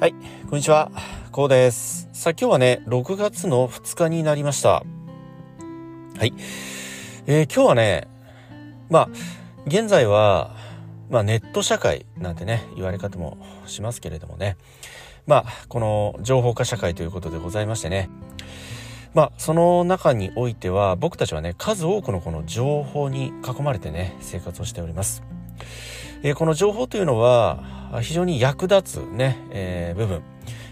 はい、こんにちは。こうです。さあ、今日はね、6月の2日になりました。はい。えー、今日はね、まあ、現在は、まあ、ネット社会なんてね、言われ方もしますけれどもね。まあ、この情報化社会ということでございましてね。まあ、その中においては、僕たちはね、数多くのこの情報に囲まれてね、生活をしております。えー、この情報というのは、非常に役立つね、えー、部分、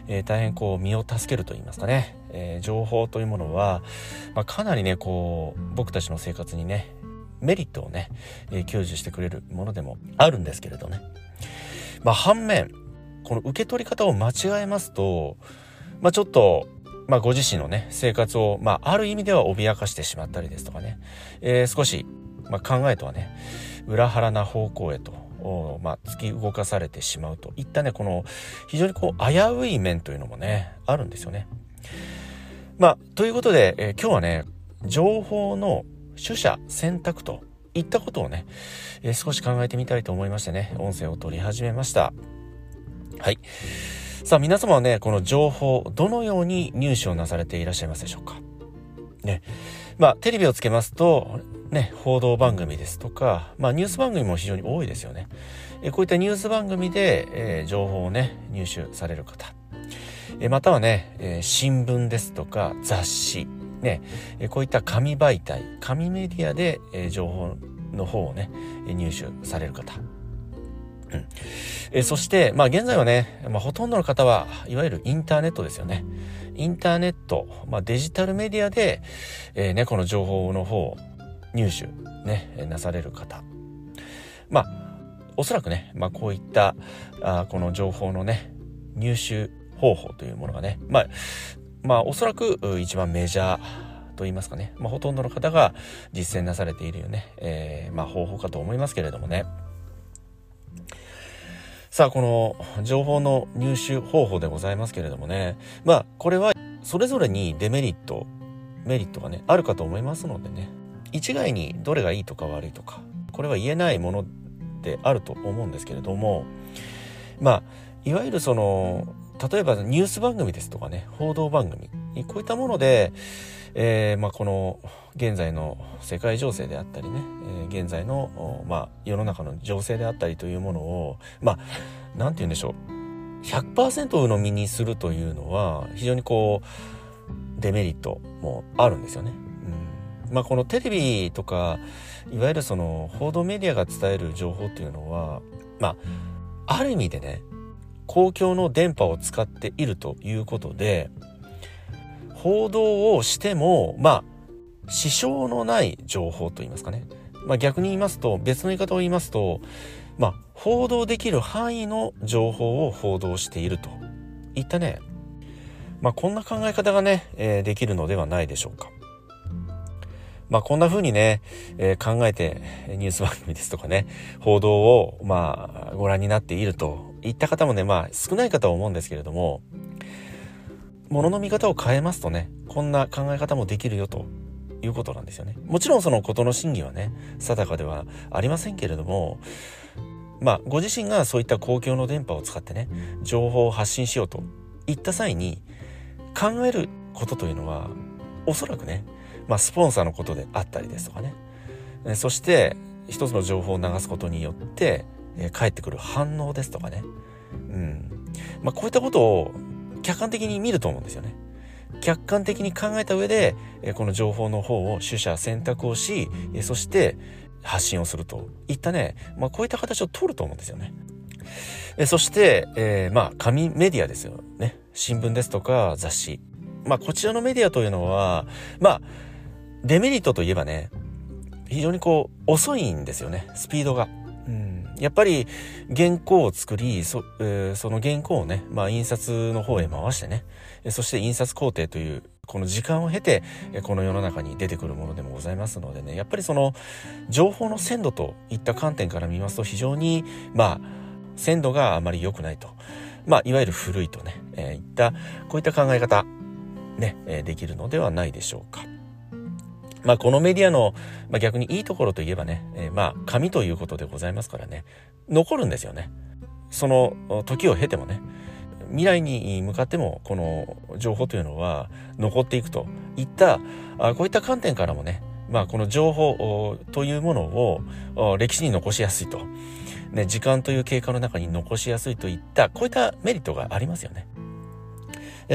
えー、大変こう身を助けると言いますかね、えー、情報というものは、まあ、かなりねこう僕たちの生活にねメリットをね、えー、享受してくれるものでもあるんですけれどね、まあ、反面この受け取り方を間違えますと、まあ、ちょっとまあ、ご自身のね生活を、まあ、ある意味では脅かしてしまったりですとかね、えー、少し、まあ、考えとはね裏腹な方向へとまあ、突き動かされてしまうと。いったねこの非常にこう危うい面というのもねあるんですよね。まあ、ということで、えー、今日はね情報の取捨選択といったことをね、えー、少し考えてみたいと思いましてね音声を取り始めました。はい。さあ皆様はねこの情報どのように入手をなされていらっしゃいますでしょうか。ね。まあテレビをつけますとね、報道番組ですとか、まあ、ニュース番組も非常に多いですよね。えこういったニュース番組で、えー、情報をね、入手される方。えまたはね、えー、新聞ですとか雑誌、ね、えこういった紙媒体、紙メディアで、え情報の方をね、入手される方。うん、えそして、まあ現在はね、まあ、ほとんどの方はいわゆるインターネットですよね。インターネット、まあ、デジタルメディアで、えー、ね、この情報の方入手ね、なされる方。まあ、おそらくね、まあこういったあこの情報のね、入手方法というものがね、まあ、まあおそらく一番メジャーと言いますかね、まあ、ほとんどの方が実践なされているよね、えー、まあ方法かと思いますけれどもね。さあ、この情報の入手方法でございますけれどもね、まあこれはそれぞれにデメリット、メリットがね、あるかと思いますのでね、一概にどれがいいとか悪いとかこれは言えないものであると思うんですけれどもまあいわゆるその例えばニュース番組ですとかね報道番組こういったもので、えーまあ、この現在の世界情勢であったりね、えー、現在の、まあ、世の中の情勢であったりというものをまあ何て言うんでしょう100%鵜呑みにするというのは非常にこうデメリットもあるんですよね。まあ、このテレビとかいわゆるその報道メディアが伝える情報っていうのはまあある意味でね公共の電波を使っているということで報道をしてもまあ支障のない情報といいますかね、まあ、逆に言いますと別の言い方を言いますとまあ報道できる範囲の情報を報道しているといったねまあこんな考え方がね、えー、できるのではないでしょうか。まあこんな風にね、えー、考えてニュース番組ですとかね、報道をまあご覧になっているといった方もね、まあ少ないかとは思うんですけれども、物の見方を変えますとね、こんな考え方もできるよということなんですよね。もちろんそのことの真偽はね、定かではありませんけれども、まあご自身がそういった公共の電波を使ってね、情報を発信しようといった際に考えることというのはおそらくねまあ、スポンサーのことであったりですとかね。そして一つの情報を流すことによって、返ってくる反応ですとかね、うん。まあ、こういったことを客観的に見ると思うんですよね。客観的に考えた上で、この情報の方を取捨選択をし、そして発信をするといったね、まあ、こういった形を取ると思うんですよね。そして、えー、まあ紙メディアですよね新聞ですとか雑誌まあこちらのメディアというのはまあデメリットといえばね、非常にこう遅いんですよね、スピードが。うん、やっぱり原稿を作りそ,、えー、その原稿をね、まあ、印刷の方へ回してねそして印刷工程というこの時間を経てこの世の中に出てくるものでもございますのでねやっぱりその情報の鮮度といった観点から見ますと非常にまあ鮮度があまり良くないとまあいわゆる古いとね、えー、いったこういった考え方ね、できるのではないでしょうか。まあ、このメディアの、まあ、逆にいいところといえばね、えー、まあ、紙ということでございますからね、残るんですよね。その時を経てもね、未来に向かってもこの情報というのは残っていくといったあこういった観点からもねまあこの情報というものを歴史に残しやすいと、ね、時間という経過の中に残しやすいといったこういったメリットがありますよね。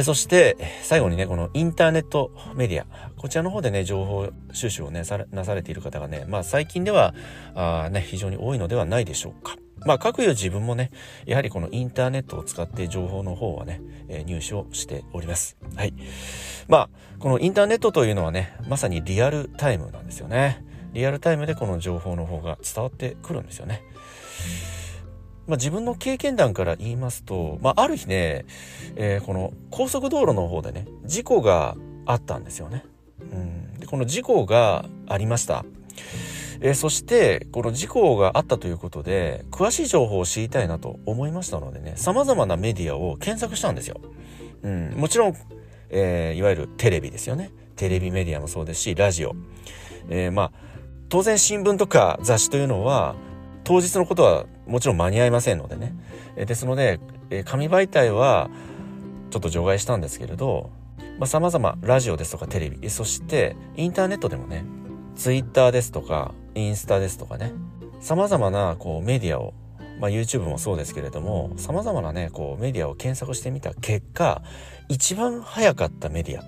そして、最後にね、このインターネットメディア。こちらの方でね、情報収集をね、さなされている方がね、まあ最近では、あね、非常に多いのではないでしょうか。まあ、各有自分もね、やはりこのインターネットを使って情報の方はね、え入手をしております。はい。まあ、このインターネットというのはね、まさにリアルタイムなんですよね。リアルタイムでこの情報の方が伝わってくるんですよね。まあ、自分の経験談から言いますと、まあ、ある日ね、えー、この高速道路の方でね、事故があったんですよね。うん、でこの事故がありました。えー、そしてこの事故があったということで詳しい情報を知りたいなと思いましたのでね様々なメディアを検索したんですよ。うん、もちろん、えー、いわゆるテレビですよねテレビメディアもそうですしラジオ、えー、まあ当然新聞とか雑誌というのは当日のことはもちろん間に合いませんのでね、え、ですので、え、紙媒体はちょっと除外したんですけれどさまあ、様々ラジオですとかテレビそしてインターネットでもねツイッターですとかインスタですとかね様々なこうメディアをまあ、YouTube もそうですけれども様々なねこうメディアを検索してみた結果一番早かったメディア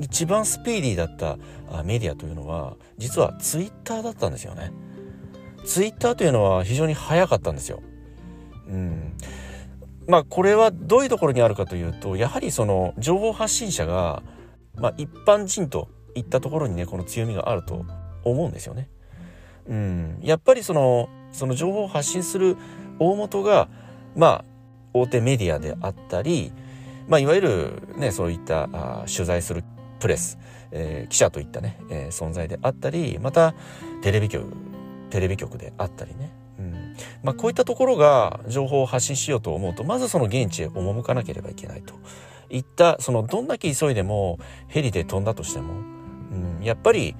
一番スピーディーだったメディアというのは実は Twitter だったんですよね。Twitter というのは非常に早かったんですよ。うん。まあこれはどういうところにあるかというとやはりその情報発信者が、まあ、一般人といったところにねこの強みがあると思うんですよね。うん、やっぱりそのその情報を発信する大元がまあ大手メディアであったり、まあ、いわゆるねそういったあ取材するプレス、えー、記者といったね、えー、存在であったりまたテレビ局テレビ局であったりね、うん。まあ、こういったところが情報を発信しようと思うとまずその現地へ赴かなければいけないと。いったそのどんだけ急いでもヘリで飛んだとしても、うん、やっぱり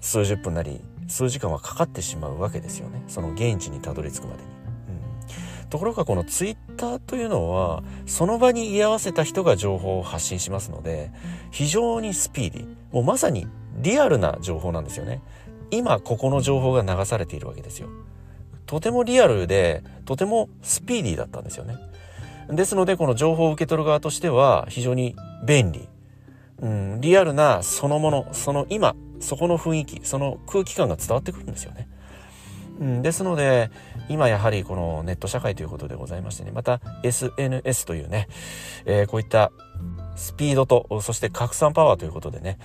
数十分なり数時間はかかってしまうわけですよね。その現地にたどり着くまでに。うん、ところがこのツイッターというのはその場に居合わせた人が情報を発信しますので非常にスピーディー。もうまさにリアルな情報なんですよね。今ここの情報が流されているわけですよ。とてもリアルでとてもスピーディーだったんですよね。ですのでこの情報を受け取る側としては非常に便利。うん、リアルなそのものその今そこの雰囲気その空気感が伝わってくるんですよね。うん、ですので今やはりこのネット社会ということでございましてねまた SNS というね、えー、こういったスピードとそして拡散パワーということでね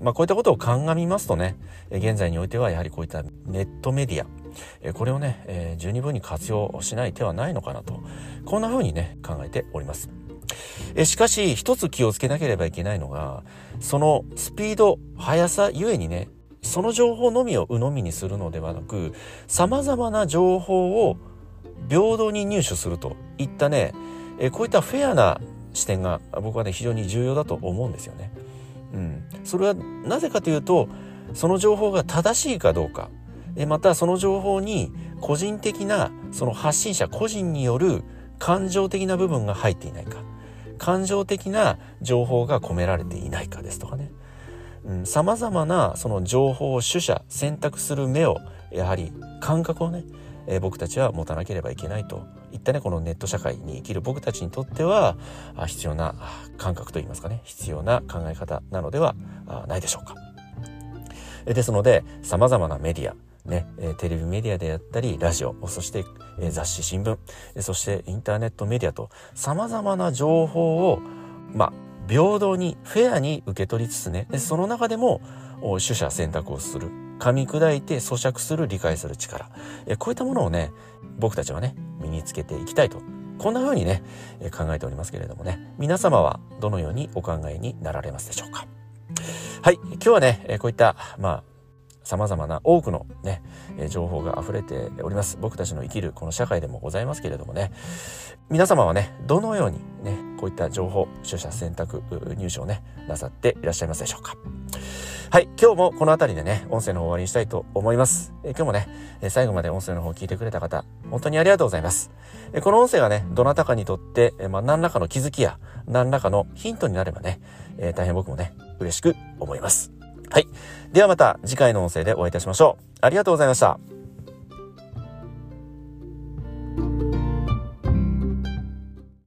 まあこういったことを鑑みますとね現在においてはやはりこういったネットメディアこれをね、十二分に活用しない手はないのかなとこんな風にね考えております。しかし一つ気をつけなければいけないのがそのスピード速さゆえにねその情報のみを鵜呑みにするのではなく様々な情報を平等に入手するといったねこういったフェアな視点が僕はね非常に重要だと思うんですよね。うん、それはなぜかというとその情報が正しいかどうか。またその情報に個人的なその発信者個人による感情的な部分が入っていないか。感情的な情報が込められていないかですとかね。さまざまなその情報を取捨選択する目をやはり感覚をね、え、僕たちは持たなければいけないと。いったねこのネット社会に生きる僕たちにとっては必要な感覚といいますかね。必要な考え方なのではないでしょうか。ですのでさまざまなメディアね、えテレビメディアであったりラジオそしてえ雑誌新聞えそしてインターネットメディアとさまざまな情報をまあ平等にフェアに受け取りつつねその中でも取捨選択をする。噛み砕いて咀嚼する理解する力。こういったものをね僕たちはね身につけていきたいと。こんな風にね考えておりますけれどもね。皆様はどのようにお考えになられますでしょうか。はい今日はねこういったまあ様々な多くのね、え情報が溢れております。僕たちの生きるこの社会でもございますけれどもね、皆様はね、どのようにね、こういった情報、取捨選択、入手をね、なさっていらっしゃいますでしょうか。はい、今日もこの辺りでね、音声の方終わりにしたいと思います。え今日もね、え最後まで音声の方を聞いてくれた方、本当にありがとうございます。えこの音声がね、どなたかにとって、えまあ、何らかの気づきや、何らかのヒントになればね、えー、大変僕もね、嬉しく思います。はい。ではまた次回の音声でお会いいたしましょう。ありがとうございました。